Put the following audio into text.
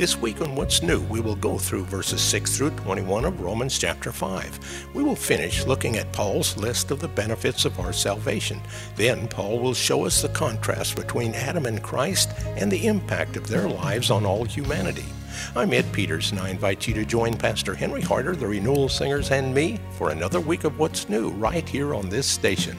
This week on What's New, we will go through verses 6 through 21 of Romans chapter 5. We will finish looking at Paul's list of the benefits of our salvation. Then Paul will show us the contrast between Adam and Christ and the impact of their lives on all humanity. I'm Ed Peters, and I invite you to join Pastor Henry Harder, the Renewal Singers, and me for another week of What's New right here on this station.